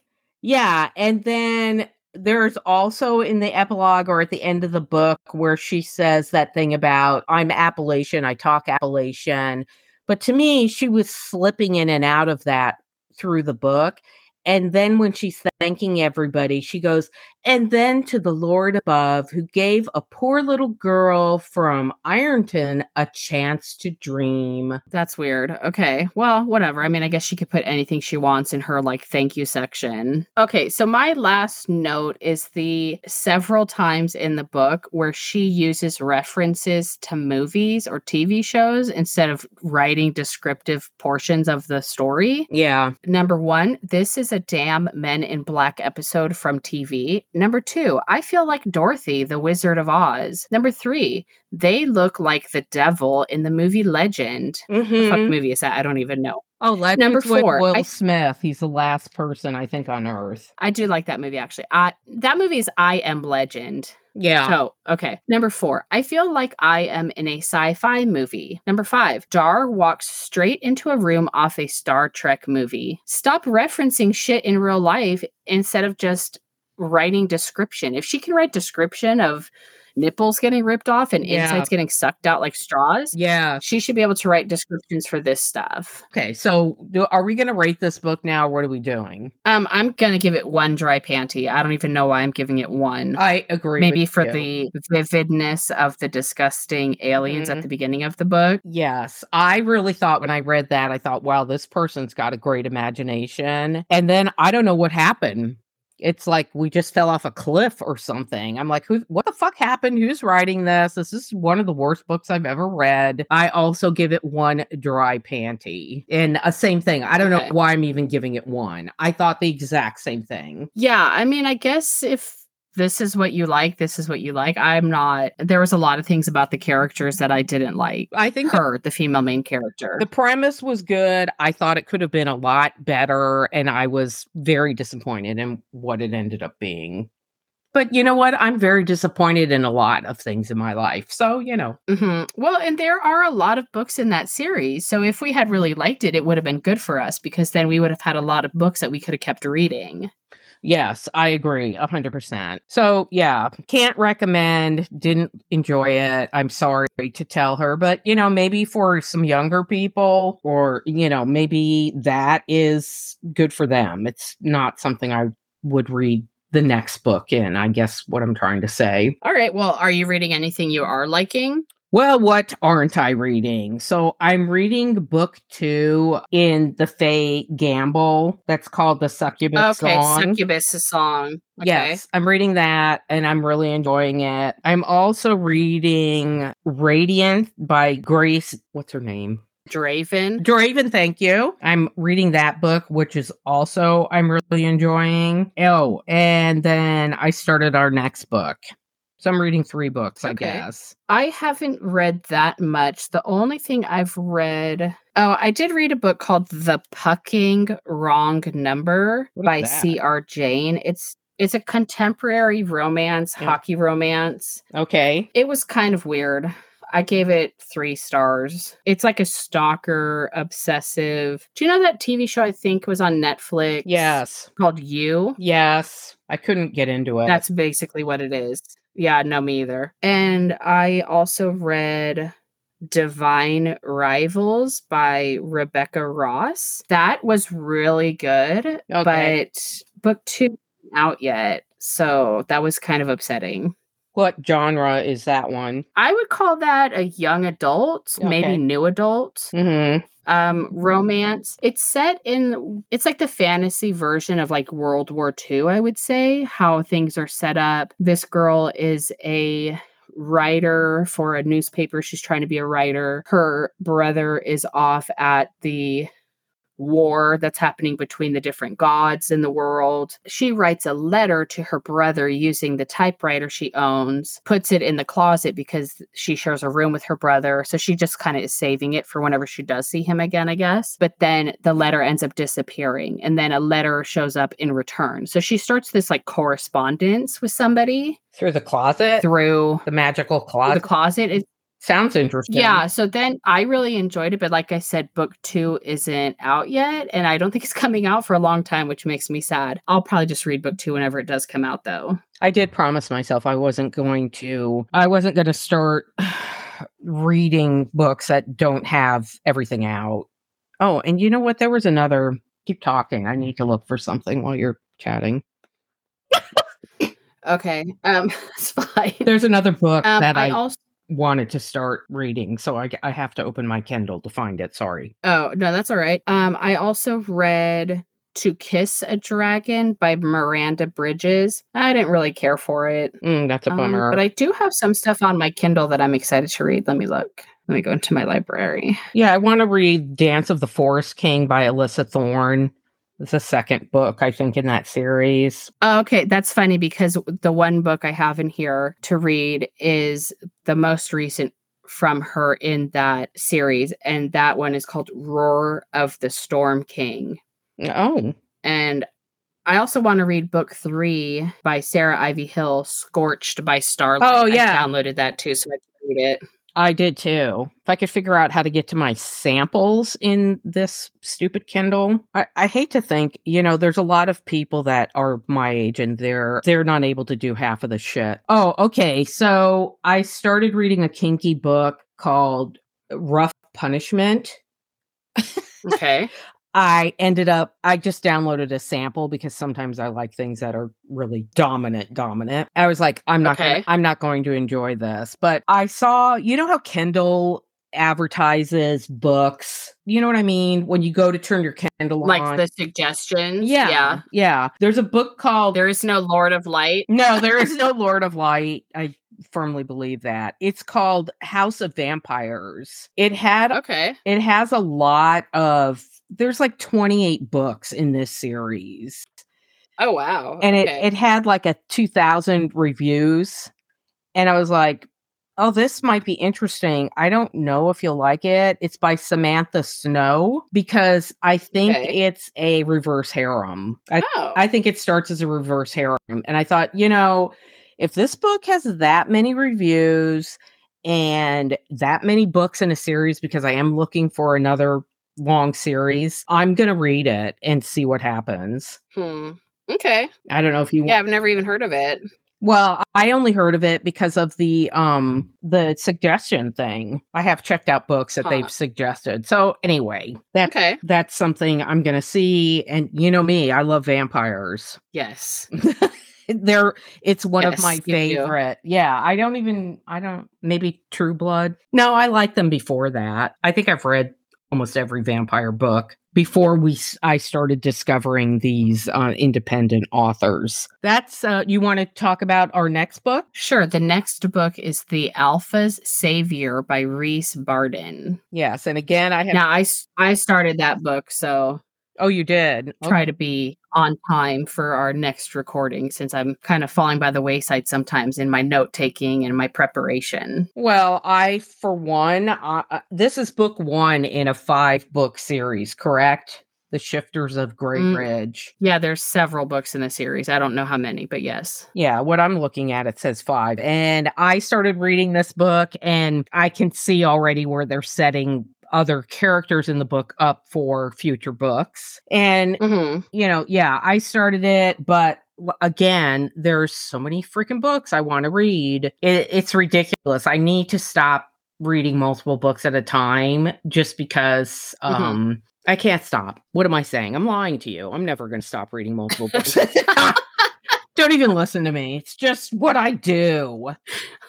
Yeah. And then there's also in the epilogue or at the end of the book where she says that thing about I'm Appalachian, I talk Appalachian. But to me, she was slipping in and out of that through the book. And then when she's thanking everybody, she goes, and then to the Lord above who gave a poor little girl from Ironton a chance to dream. That's weird. Okay. Well, whatever. I mean, I guess she could put anything she wants in her like thank you section. Okay. So my last note is the several times in the book where she uses references to movies or TV shows instead of writing descriptive portions of the story. Yeah. Number one, this is a damn Men in Black episode from TV. Number two, I feel like Dorothy, the Wizard of Oz. Number three, they look like the devil in the movie Legend. What Mhm. fuck movie is that? I don't even know. Oh, Legends Number four, Will I- Smith. He's the last person I think on Earth. I do like that movie actually. I that movie is I Am Legend. Yeah. So, okay. Number four, I feel like I am in a sci fi movie. Number five, Dar walks straight into a room off a Star Trek movie. Stop referencing shit in real life instead of just writing description. If she can write description of nipples getting ripped off and Yeah. insides getting sucked out like straws, yeah. she should be able to write descriptions for this stuff. Okay. So, do, are we going to rate this book now? What are we doing? Um, I'm gonna give it one dry panty. I don't even know why I'm giving it one. I agree. maybe for you. the vividness of the disgusting aliens Mhm. at the beginning of the book. Yes, I really thought when I read that, I thought, wow, this person's got a great imagination. And then I don't know what happened. It's like we just fell off a cliff or something. I'm like, who what the fuck happened? Who's writing this? This is one of the worst books I've ever read. I also give it one dry panty. And a same thing. I don't know why I'm even giving it one. I thought the exact same thing. Yeah, I mean, I guess if this is what you like, this is what you like. I'm not. There was a lot of things about the characters that I didn't like. I think Her, the female main character. The premise was good. I thought it could have been a lot better, and I was very disappointed in what it ended up being. But you know what? I'm very disappointed in a lot of things in my life. So, you know, Mhm. Well, and there are a lot of books in that series. So if we had really liked it, it would have been good for us because then we would have had a lot of books that we could have kept reading. Yes, I agree 100%. So, yeah, can't recommend, didn't enjoy it. I'm sorry to tell her, but you know, maybe for some younger people or, you know, maybe that is good for them. It's not something I would read the next book in, I guess what I'm trying to say. All right. Well, are you reading anything you are liking? Well, what aren't I reading? So I'm reading book two in the Faye Gamble. That's called the Succubus Okay, Song. Succubus song. Okay. Yes, I'm reading that and I'm really enjoying it. I'm also reading Radiant by Grace. What's her name? Draven. Draven, thank you. I'm reading that book, which is also I'm really enjoying. Oh, and then I started our next book. So I'm reading three books, I Okay. guess. I haven't read that much. The only thing I've read, oh, I did read a book called The Pucking Wrong Number by? C.R. Jane. It's it's a contemporary romance, Yeah. hockey romance. Okay. It was kind of weird. I gave it three stars. It's like a stalker, obsessive. Do you know that TV show I think was on Netflix? Yes. Called You? Yes. I couldn't get into it. That's basically what it is. Yeah, no, me either. And I also read Divine Rivals by Rebecca Ross. That was really good, Okay. but book two out yet. So that was kind of upsetting. What genre is that one? I would call that a young adult, Okay. maybe new adult Mm-hmm. um romance it's set in it's like the fantasy version of like world war ii i would say how things are set up this girl is a writer for a newspaper she's trying to be a writer her brother is off at the war that's happening between the different gods in the world. She writes a letter to her brother using the typewriter she owns, puts it in the closet because she shares a room with her brother. So she just kind of is saving it for whenever she does see him again, I guess. But then the letter ends up disappearing and then a letter shows up in return. So she starts this like correspondence with somebody Through the closet? through the magical closet the closet? Sounds interesting. yeah, so then I really enjoyed it, but like I said, book two isn't out yet, and I don't think it's [laughs] coming out for a long time, which makes me sad. I'll probably just read book two whenever it does come out, though. I did promise myself I wasn't going to I wasn't going to start [sighs] reading books that don't have everything out. Oh, and you know what? There was another keep talking. I need to look for something while you're chatting. [laughs] Okay, um, [laughs] it's fine. There's another book Um, that I I, also wanted to start reading, so I, I have to open my Kindle to find it. Sorry. oh no, that's all right. Um, I also read To Kiss a Dragon by Miranda Bridges. I didn't really care for it. Mm, that's a Um, bummer. but I do have some stuff on my Kindle that I'm excited to read. Let me look. Let me go into my library. yeah, I want to read Dance of the Forest King by Alyssa Thorne. It's the second book, I think, in that series. Oh, okay, that's funny because the one book I have in here to read is the most recent from her in that series, and that one is called Roar of the Storm King. Oh, And I also want to read book three by Sarah Ivy Hill, Scorched by Starlight. Oh, I yeah. downloaded that too, so I can read it. I did too. If I could figure out how to get to my samples in this stupid Kindle, I, I hate to think, you know, there's a lot of people that are my age and they're they're not able to do half of the shit. Oh, okay. So I started reading a kinky book called Rough Punishment. [laughs] Okay. I ended up I just downloaded a sample because sometimes I like things that are really dominant dominant. I was like I'm not Okay. gonna, I'm not going to enjoy this. But I saw, you know how Kindle advertises books. You know what I mean? When you go to turn your Kindle like on. Like the suggestions. yeah. Yeah. Yeah. There's a book called There is no Lord of Light. [laughs] No, there is no Lord of Light. I firmly believe that. It's called House of Vampires. It had Okay. it has a lot of there's like 28 books in this series Oh wow. and okay. it it had like a 2000 reviews and i was like oh this might be interesting i don't know if you'll like it it's by samantha snow because i think Okay. it's a reverse harem I, oh. I think it starts as a reverse harem and i thought you know if this book has that many reviews and that many books in a series because i am looking for another long series i'm gonna read it and see what happens Hmm. Okay. i don't know if you Yeah, I've never even heard of it. well, I only heard of it because of the um the suggestion thing. I have checked out books that Huh. they've suggested. So anyway, that Okay. that's something I'm gonna see. And you know me, I love vampires. Yes. [laughs] They're it's one of Yes, my you favorite. Yeah, I don't even I don't maybe True Blood. No, I like them before that. I think I've read almost every vampire book before we I started discovering these uh, independent authors. That's uh you want to talk about our next book? Sure. The next book is The Alpha's Savior by Reese Barden. Yes, and again I have Now, I started that book, so Oh, you did. try to be on time for our next recording since I'm kind of falling by the wayside sometimes in my note taking and my preparation. Well, I, for one, uh, this is book one in a five book series, correct? The Shifters of Great Mm. Ridge. Yeah, there's several books in the series. I don't know how many, but yes. Yeah, what I'm looking at, it says five. And I started reading this book, and I can see already where they're setting other characters in the book up for future books. And Mm-hmm. you know, yeah, I started it, but again, there's so many freaking books I want to read. It, it's ridiculous. I need to stop reading multiple books at a time just because Mhm. um I can't stop. What am I saying? I'm lying to you. I'm never going to stop reading multiple books. [laughs] [laughs] Don't even listen to me. It's just what I do.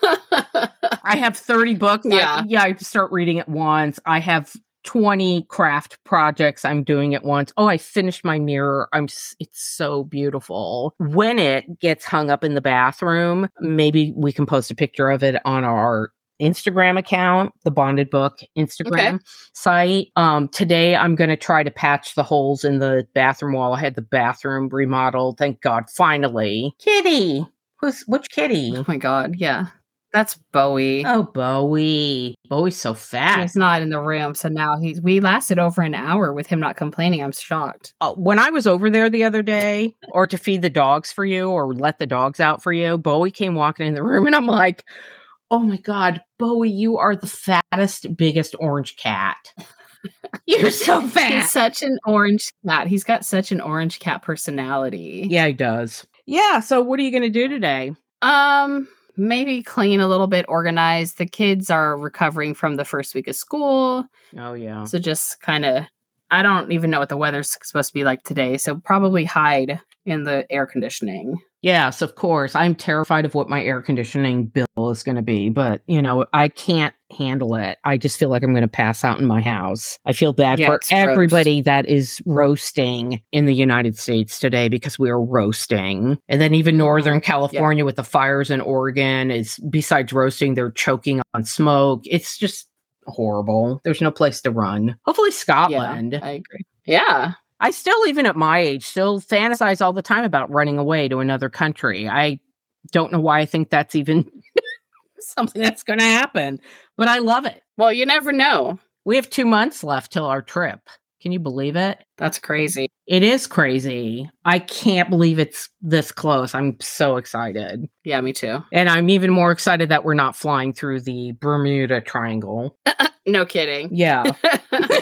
I [laughs] have 30 books. I- Yeah. yeah, I start reading at once. I have 20 craft projects I'm doing at once. Oh, I finished my mirror. I'm it's so beautiful. When it gets hung up in the bathroom, maybe we can post a picture of it on our Instagram account, the Bonded Book Instagram site. Um today I'm going to try to patch the holes in the bathroom wall. I had the bathroom remodeled. Thank God finally. Kitty. Who's which kitty? oh my God. Yeah. That's Bowie. Oh, Bowie. Bowie's so fat. He's not in the room. So now he's, we lasted over an hour with him not complaining. I'm shocked. Uh, when I was over there the other day, or to feed the dogs for you, or let the dogs out for you, Bowie came walking in the room, and I'm like, "Oh my god, Bowie, you are the fattest, biggest orange cat. [laughs] You're so fat. He's such an orange cat. He's got such an orange cat personality. Yeah, he does. Yeah. So, what are you going to do today? Um, maybe clean a little bit, organize. The kids are recovering from the first week of school. Oh yeah. So just kind of, I don't even know what the weather's supposed to be like today. So probably hide in the air conditioning. Yes, of course. I'm terrified of what my air conditioning bill is going to be, but you know, I can't handle it. I just feel like I'm going to pass out in my house. I feel bad Yeah, for it's gross. everybody that is roasting in the United States today because we are roasting. And then even Northern California with the fires in Oregon is besides roasting, they're choking on smoke. It's just horrible. There's no place to run. Hopefully Scotland. Yeah, I agree. Yeah. I still, even at my age, still fantasize all the time about running away to another country. I don't know why I think that's even [laughs] something that's going to happen, but I love it. Well, you never know. We have two months left till our trip. Can you believe it? That's crazy. It is crazy. I can't believe it's this close. I'm so excited. Yeah, me too. And I'm even more excited that we're not flying through the Bermuda Triangle. [laughs] No kidding. Yeah. [laughs]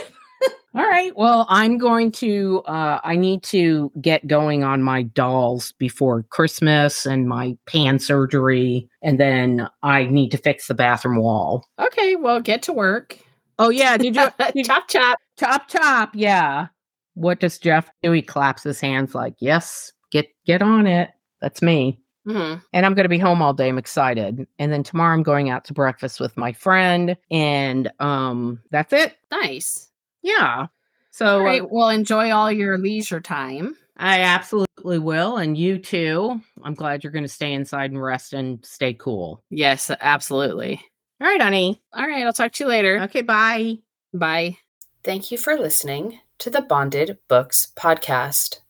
All right. Well, I'm going to uh I need to get going on my dolls before Christmas and my pan surgery and then I need to fix the bathroom wall. okay, well, get to work. Oh yeah, did you, [laughs] did chop chop. chop chop? Yeah. What does Jeff do? He claps his hands like, "Yes, get get on it." That's me. Mhm. And I'm going to be home all day. I'm excited. And then tomorrow I'm going out to breakfast with my friend and um that's it. Nice. Yeah. So All uh. Well, enjoy all your leisure time. I absolutely will. And you too. I'm glad you're going to stay inside and rest and stay cool. Yes, absolutely. All right, honey. All right. I'll talk to you later. Okay, bye. Bye. Thank you for listening to the Bonded Books podcast.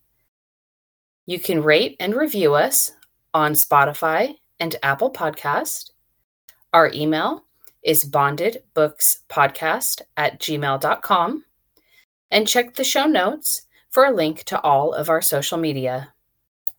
You can rate and review us on Spotify and Apple Podcast. Our email is bondedbookspodcast at gmail.com. And check the show notes for a link to all of our social media.